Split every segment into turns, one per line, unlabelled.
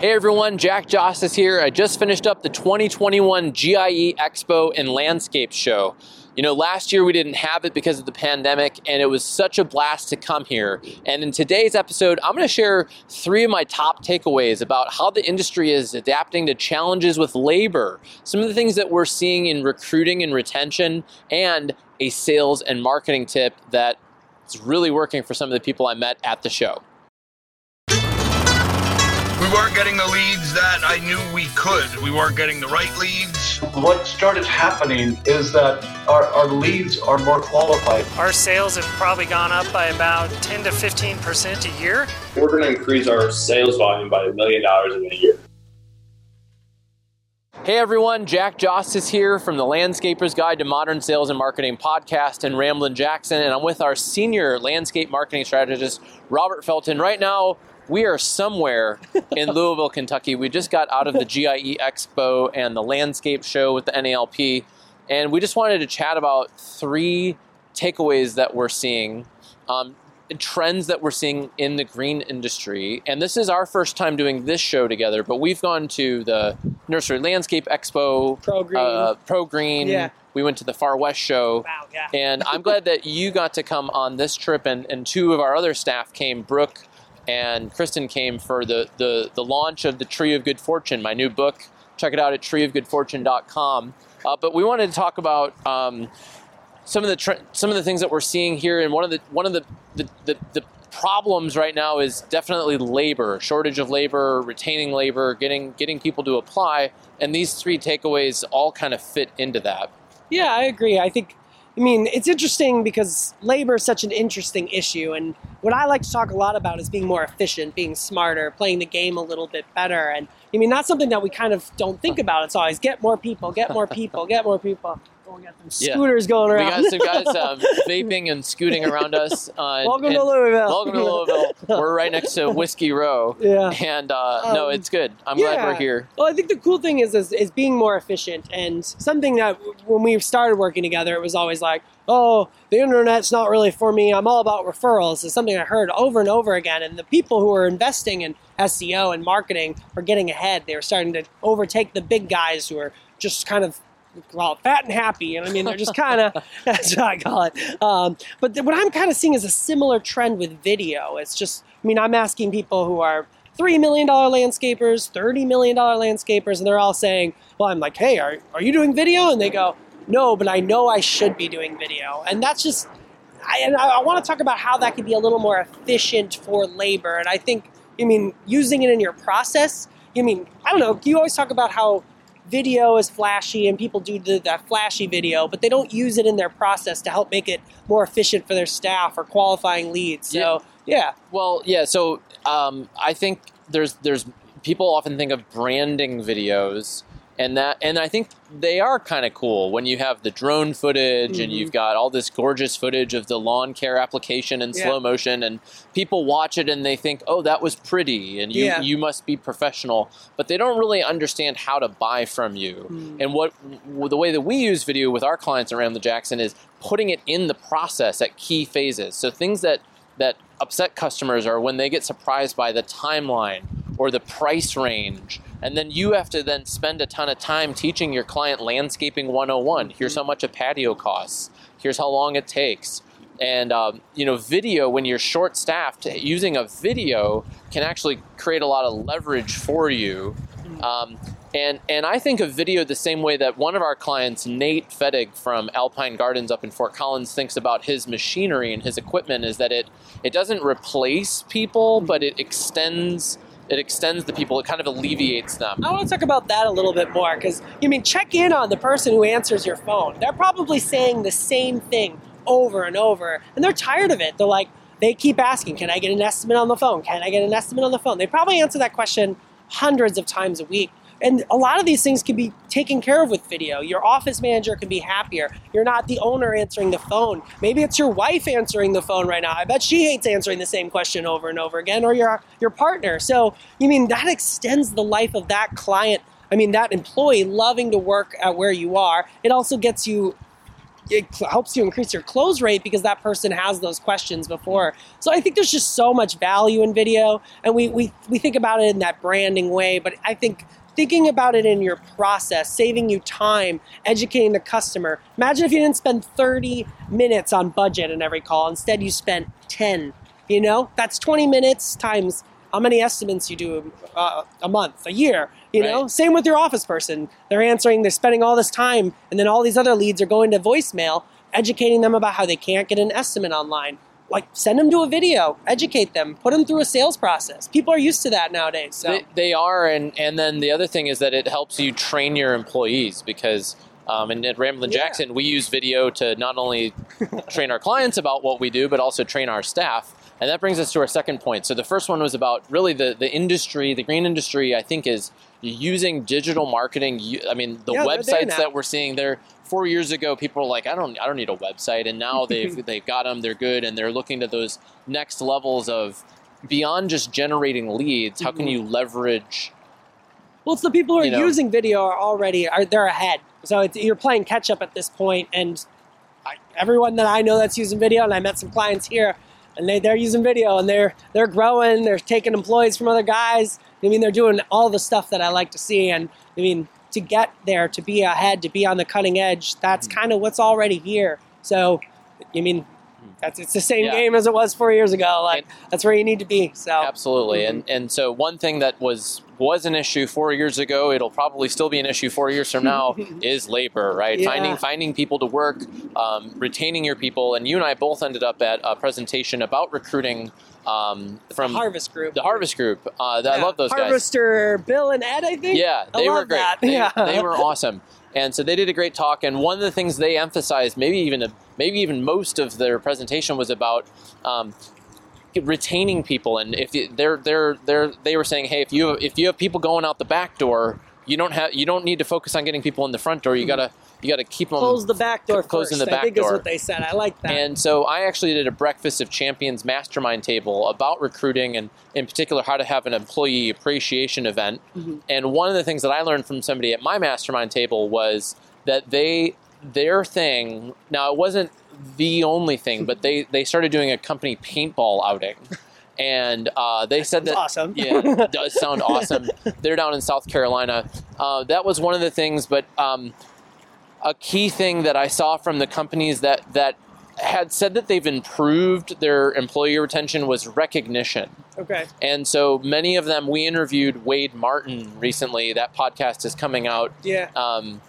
Hey everyone, Jack Jostes here. I just finished up the 2021 GIE Expo and Landscape Show. You know, last year we didn't have it because of the pandemic, and it was such a blast to come here. And in today's episode, I'm going to share three of my top takeaways about how the industry is adapting to challenges with labor, some of the things that we're seeing in recruiting and retention, and a sales and marketing tip that is really working for some of the people I met at the show
weren't getting the leads that I knew we could. We weren't getting the right leads.
What started happening is that our, our leads are more qualified.
Our sales have probably gone up by about 10 to 15% a year.
We're going to increase our sales volume by a million dollars in a year.
Hey everyone, Jack Jostes here from the Landscaper's Guide to Modern Sales and Marketing podcast and Ramblin' Jackson, and I'm with our senior landscape marketing strategist, Robert Felton. Right now, we are somewhere in Louisville, Kentucky. We just got out of the GIE Expo and the landscape show with the NALP, and we just wanted to chat about three takeaways that we're seeing, um, trends that we're seeing in the green industry. And this is our first time doing this show together, but we've gone to the Nursery Landscape Expo,
Pro Green,
uh, Pro Green.
Yeah.
We went to the Far West show.
Wow, yeah.
and I'm glad that you got to come on this trip, and, and two of our other staff came, Brooke and Kristen came for the, the, the launch of the Tree of Good Fortune, my new book. Check it out at treeofgoodfortune.com. Uh, but we wanted to talk about um, some of the tre- some of the things that we're seeing here, and one of the one of the the, the, the problems right now is definitely labor, shortage of labor, retaining labor, getting getting people to apply, and these three takeaways all kind of fit into that.
Yeah, I agree. I think I mean, it's interesting because labor is such an interesting issue. And what I like to talk a lot about is being more efficient, being smarter, playing the game a little bit better. And I mean, that's something that we kind of don't think about. It's always get more people, get more people, get more people. We got some scooters
yeah.
going around.
We got some guys um, vaping and scooting around us. Uh,
welcome to Louisville.
Welcome to Louisville. We're right next to Whiskey Row.
Yeah.
And uh, um, no, it's good. I'm
yeah.
glad we're here.
Well, I think the cool thing is, is, is being more efficient and something that when we started working together, it was always like, oh, the internet's not really for me. I'm all about referrals. It's something I heard over and over again. And the people who are investing in SEO and marketing are getting ahead. They were starting to overtake the big guys who are just kind of well, fat and happy. And I mean, they're just kind of, that's what I call it. Um, but th- what I'm kind of seeing is a similar trend with video. It's just, I mean, I'm asking people who are $3 million landscapers, $30 million landscapers, and they're all saying, well, I'm like, hey, are, are you doing video? And they go, no, but I know I should be doing video. And that's just, I, and I, I want to talk about how that could be a little more efficient for labor. And I think, I mean, using it in your process, I mean, I don't know, you always talk about how video is flashy and people do the, that flashy video, but they don't use it in their process to help make it more efficient for their staff or qualifying leads. So, yeah. yeah.
Well, yeah. So um, I think there's there's people often think of branding videos and that and I think they are kind of cool when you have the drone footage mm-hmm. and you've got all this gorgeous footage of the lawn care application in yeah. slow motion and people watch it and they think oh that was pretty and you yeah. you must be professional but they don't really understand how to buy from you mm-hmm. and what the way that we use video with our clients around the Jackson is putting it in the process at key phases so things that that upset customers are when they get surprised by the timeline or the price range. And then you have to then spend a ton of time teaching your client landscaping 101 here's how much a patio costs. Here's how long it takes. And um, you know video when you're short staffed using a video can actually create a lot of leverage for you. Um, and and I think of video the same way that one of our clients, Nate Fedig from Alpine Gardens up in Fort Collins, thinks about his machinery and his equipment is that it it doesn't replace people, but it extends it extends the people. It kind of alleviates them.
I want to talk about that a little bit more because you mean check in on the person who answers your phone. They're probably saying the same thing over and over, and they're tired of it. They're like, they keep asking, "Can I get an estimate on the phone? Can I get an estimate on the phone?" They probably answer that question hundreds of times a week. And a lot of these things can be taken care of with video. Your office manager can be happier. You're not the owner answering the phone. Maybe it's your wife answering the phone right now. I bet she hates answering the same question over and over again, or your your partner. So you mean that extends the life of that client. I mean that employee loving to work at where you are. It also gets you it helps you increase your close rate because that person has those questions before. So I think there's just so much value in video, and we we we think about it in that branding way. But I think thinking about it in your process, saving you time, educating the customer. Imagine if you didn't spend 30 minutes on budget in every call. Instead, you spent 10. You know, that's 20 minutes times how many estimates you do uh, a month, a year. You know, same with your office person. They're answering, they're spending all this time, and then all these other leads are going to voicemail, educating them about how they can't get an estimate online. Like, send them to a video, educate them, put them through a sales process. People are used to that nowadays. So.
They, they are, and and then the other thing is that it helps you train your employees because. Um, and at Ramblin'
Yeah.
Jackson, we use video to not only train our clients about what we do, but also train our staff. And that brings us to our second point. So the first one was about really the, the industry, the green industry, I think is using digital marketing. I mean, the
Yeah,
websites that we're seeing there, four years ago, people were like, I don't, I don't need a website. And now they've, they've got them, they're good. And they're looking to those next levels of beyond just generating leads. How can
Mhm.
you leverage
Well, it's the people who are
You know.
using video are already are they're ahead. So it's, you're playing catch up at this point, and I, everyone that I know that's using video, and I met some clients here, and they they're using video, and they're they're growing. They're taking employees from other guys. I mean, they're doing all the stuff that I like to see, and I mean, to get there, to be ahead, to be on the cutting edge, that's
Hmm.
kind of what's already here. So, I mean. That's, it's the same
Yeah.
game as it was four years ago. Like that's where you need to be. So
Absolutely,
Mhm.
and and so one thing that was was an issue four years ago, it'll probably still be an issue four years from now, is labor. Right,
Yeah.
finding finding people to work, um, retaining your people, and you and I both ended up at a presentation about recruiting um, from
Harvest Group.
the Harvest Group. Uh, that- I love those guys.
Harvester Bill and Ed, I think.
Yeah, they were great. They,
Yeah.
they were awesome. And so they did a great talk. And one of the things they emphasized, maybe even a, maybe even most of their presentation, was about um, retaining people. And if you, they're they're they're they were saying, hey, if you if you have people going out the back door, you don't have you don't need to focus on getting people in the front door. You gotta you gotta keep them.
Close the back door
Closing
first.
the
I
back
think
door.
is what they said. I like that.
And so I actually did a Breakfast of Champions mastermind table about recruiting and, in particular, how to have an employee appreciation event.
Mhm.
And one of the things that I learned from somebody at my mastermind table was that they, their thing, now it wasn't the only thing, but they, they started doing a company paintball outing. And uh, they said
That's
that
awesome.
yeah, it does sound awesome. They're down in South Carolina. Uh, that was one of the things, but um, a key thing that I saw from the companies that that had said that they've improved their employee retention was recognition.
okay.
And so many of them, we interviewed Wade Martin recently. That podcast is coming out.
Yeah.
Um,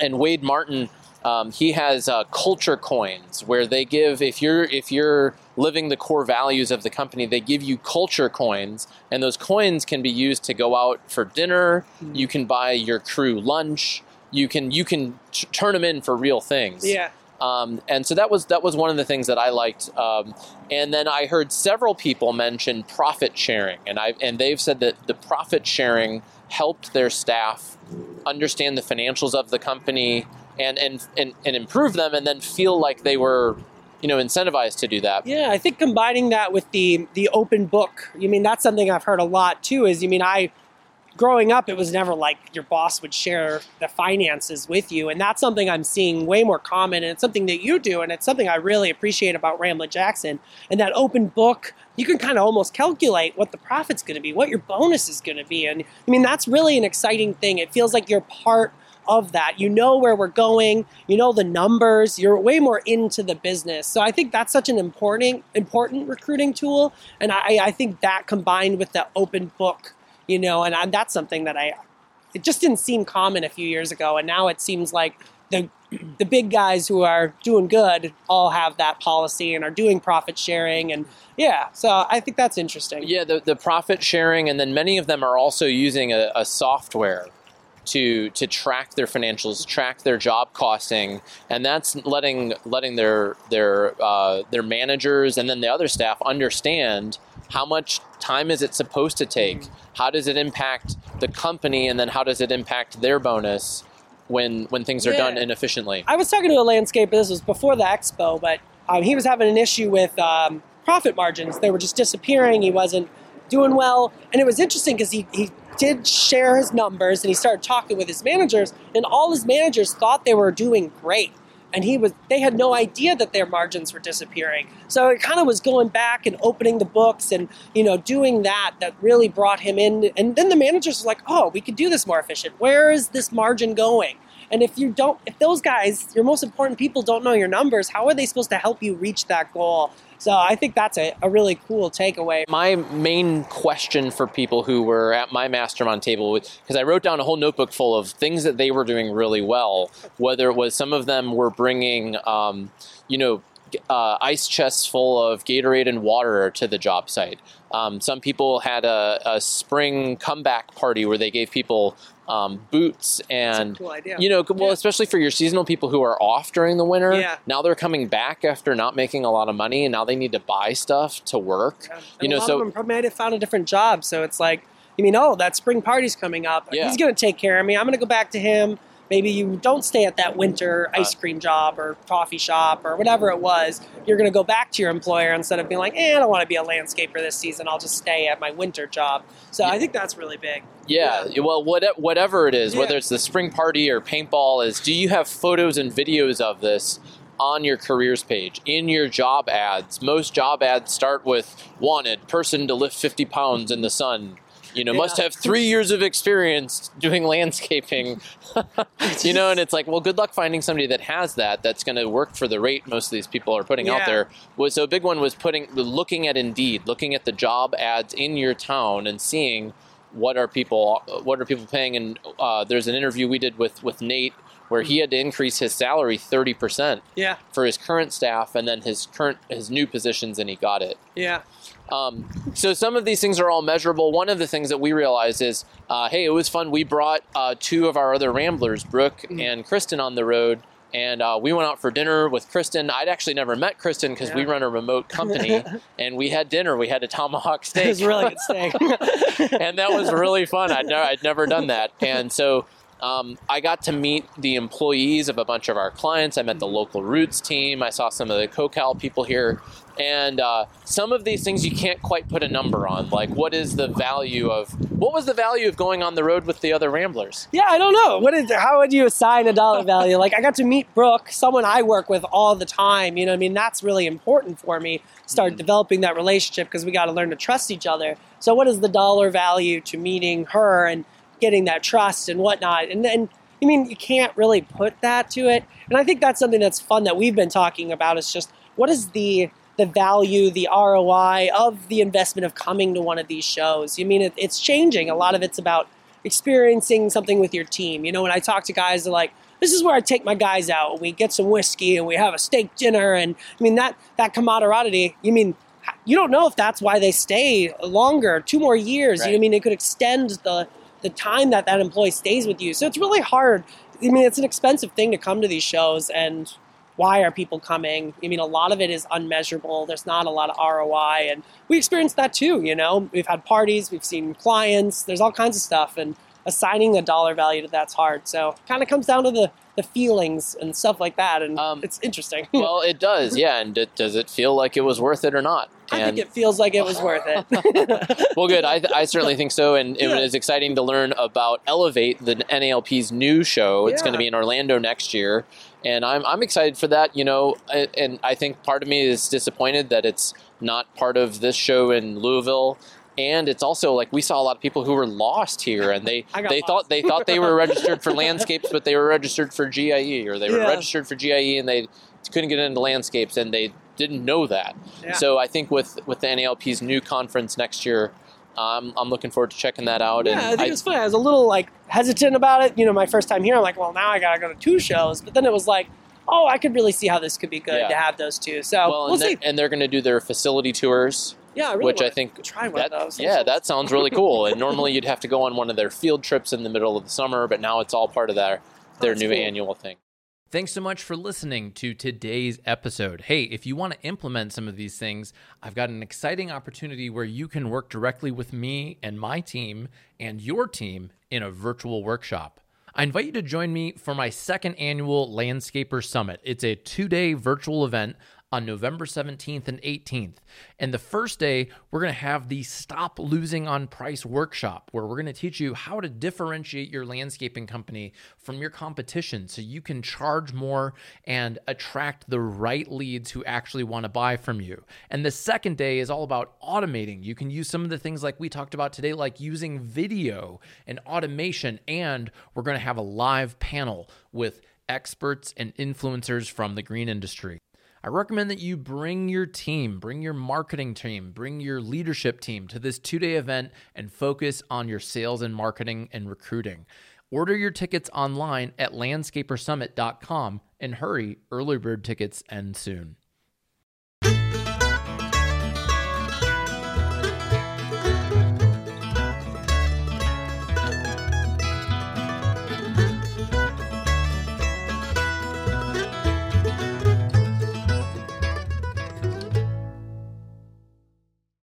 and Wade Martin, um, he has uh, culture coins where they give if you're if you're living the core values of the company, they give you culture coins, and those coins can be used to go out for dinner.
Mhm.
You can buy your crew lunch. You can you can t- turn them in for real things.
Yeah.
Um, and so that was that was one of the things that I liked. Um, and then I heard several people mention profit sharing, and I and they've said that the profit sharing helped their staff understand the financials of the company and and and, and improve them, and then feel like they were, you know, incentivized to do that.
Yeah, I think combining that with the the open book. You mean that's something I've heard a lot too. Is you mean I growing up it was never like your boss would share the finances with you. And that's something i'm seeing way more common. And it's something that you do. And it's something i really appreciate about ramblin jackson. And that open book you can kind of almost calculate what the profit's going to be what your bonus is going to be. And i mean that's really an exciting thing. It feels like you're part of that. You know where we're going. You know the numbers. You're way more into the business. So i think that's such an important important recruiting tool. And i, I think that combined with the open book you know and I, that's something that i it just didn't seem common a few years ago and now it seems like the the big guys who are doing good all have that policy and are doing profit sharing and yeah so i think that's interesting.
Yeah, the, the profit sharing, and then many of them are also using a, a software to to track their financials, track their job costing, and that's letting letting their their uh, their managers and then the other staff understand how much time is it supposed to take, how does it impact the company, and then how does it impact their bonus when when things are
Yeah.
done inefficiently.
I was talking to a landscaper. This was before the expo, but um, he was having an issue with um, profit margins. They were just disappearing. He wasn't doing well, and it was interesting because he, he did share his numbers and he started talking with his managers, and all his managers thought they were doing great. And he was they had no idea that their margins were disappearing. So it kind of was going back and opening the books and you know doing that that really brought him in. And then the managers were like, oh, we could do this more efficient. Where is this margin going? And if you don't, if those guys, your most important people, don't know your numbers, how are they supposed to help you reach that goal? So I think that's a, a really cool takeaway.
My main question for people who were at my mastermind table, because I wrote down a whole notebook full of things that they were doing really well, whether it was some of them were bringing, um, you know, uh, ice chests full of Gatorade and water to the job site. Um, some people had a, a, spring comeback party where they gave people um, boots and
cool
you know well
yeah.
especially for your seasonal people who are off during the winter
yeah.
now they're coming back after not making a lot of money and now they need to buy stuff to work
yeah.
you know so
probably might have found a different job so it's like you mean oh that spring party's coming up
Yeah.
he's going to take care of me i'm going to go back to him maybe you don't stay at that winter ice cream job or coffee shop or whatever it was you're going to go back to your employer instead of being like eh, i don't want to be a landscaper this season i'll just stay at my winter job so i think that's really big
Yeah, well, what, whatever it is,
Yeah.
whether it's the spring party or paintball, is do you have photos and videos of this on your careers page, in your job ads? Most job ads start with wanted person to lift 50 pounds in the sun. You know, must have three years of experience doing landscaping. you know, and it's like, well, good luck finding somebody that has that. That's going to work for the rate most of these people are putting out there. Was so a big one was putting looking at Indeed, looking at the job ads in your town and seeing what are people what are people paying and uh, there's an interview we did with with Nate where he had to increase his salary 30%
yeah
for his current staff and then his current his new positions and he got it
yeah
um, so some of these things are all measurable one of the things that we realized is uh, hey it was fun we brought uh, two of our other ramblers brooke
Mm.
and kristen on the road and uh, we went out for dinner with Kristen. I'd actually never met Kristen because we run a remote company, and we had dinner. We had a tomahawk steak
it was really good steak
and that was really fun. I'd, never, I'd never done that. And so um, I got to meet the employees of a bunch of our clients. I met the local Roots team. I saw some of the CoCal people here. And uh, some of these things you can't quite put a number on. Like, what is the value of, what was the value of going on the road with the other Ramblers?
Yeah, I don't know. What is how would you assign a dollar value? Like I got to meet Brooke, someone I work with all the time. You know, what I mean, that's really important for me. Start developing that relationship because we got to learn to trust each other. So, what is the dollar value to meeting her and getting that trust and whatnot? And then, I mean, you can't really put that to it. And I think that's something that's fun that we've been talking about. Is just what is the the value, the ROI of the investment of coming to one of these shows. You mean it, it's changing. A lot of it's about experiencing something with your team. You know, when I talk to guys, they're like, "This is where I take my guys out. We get some whiskey and we have a steak dinner." And I mean that that camaraderie. You mean you don't know if that's why they stay longer, two more years. You know I mean? It could extend the the time that that employee stays with you. So it's really hard. I mean, it's an expensive thing to come to these shows and why are people coming? I mean, a lot of it is unmeasurable. There's not a lot of ROI, and we experienced that too. You know, we've had parties, we've seen clients. There's all kinds of stuff, and assigning a dollar value to that's hard. So, kind of comes down to the the feelings and stuff like that, and
Um,
it's interesting.
well, it does, yeah. And it, does it feel like it was worth it or not?
I
and
think it feels like it was worth it.
well, good. I, I certainly think so, and it
Yeah.
was exciting to learn about Elevate, the NALP's new show. It's going to be in Orlando next year, and I'm I'm excited for that. You know, I- and I think part of me is disappointed that it's not part of this show in Louisville. And it's also like we saw a lot of people who were lost here, and they they
lost.
thought they thought they were registered for landscapes, but they were registered for GIE, or they were
Yeah.
registered for GIE, and they couldn't get into landscapes, and they didn't know that.
Yeah.
So I think with with the NALP's new conference next year, um, I'm looking forward to checking that out.
Yeah,
and
I think it's funny. I was a little like hesitant about it. You know, my first time here, I'm like, well, now I gotta go to two shows. But then it was like, oh, I could really see how this could be good
Yeah.
to have those two. So
well,
we'll
and,
see.
they're, and they're going to do their facility tours,
yeah, I really
which I think
try one
that,
of those.
yeah, that sounds really cool. And normally you'd have to go on one of their field trips in the middle of the summer, but now it's all part of their their
that's
new
cool.
annual thing.
Thanks so much for listening to today's episode. Hey, if you want to implement some of these things, I've got an exciting opportunity where you can work directly with me and my team and your team in a virtual workshop. I invite you to join me for my second annual Landscaper Summit. It's a two day virtual event.
On November 17th and 18th. And the first day, we're going to have the Stop Losing on Price workshop, where we're going to teach you how to differentiate your landscaping company from your competition so you can charge more and attract the right leads who actually want to buy from you. And the second day is all about automating. You can use some of the things like we talked about today, like using video and automation. And we're going to have a live panel with experts and influencers from the green industry. I recommend that you bring your team, bring your marketing team, bring your leadership team to this two day event and focus on your sales and marketing and recruiting. Order your tickets online at landscapersummit.com and hurry, early bird tickets end soon.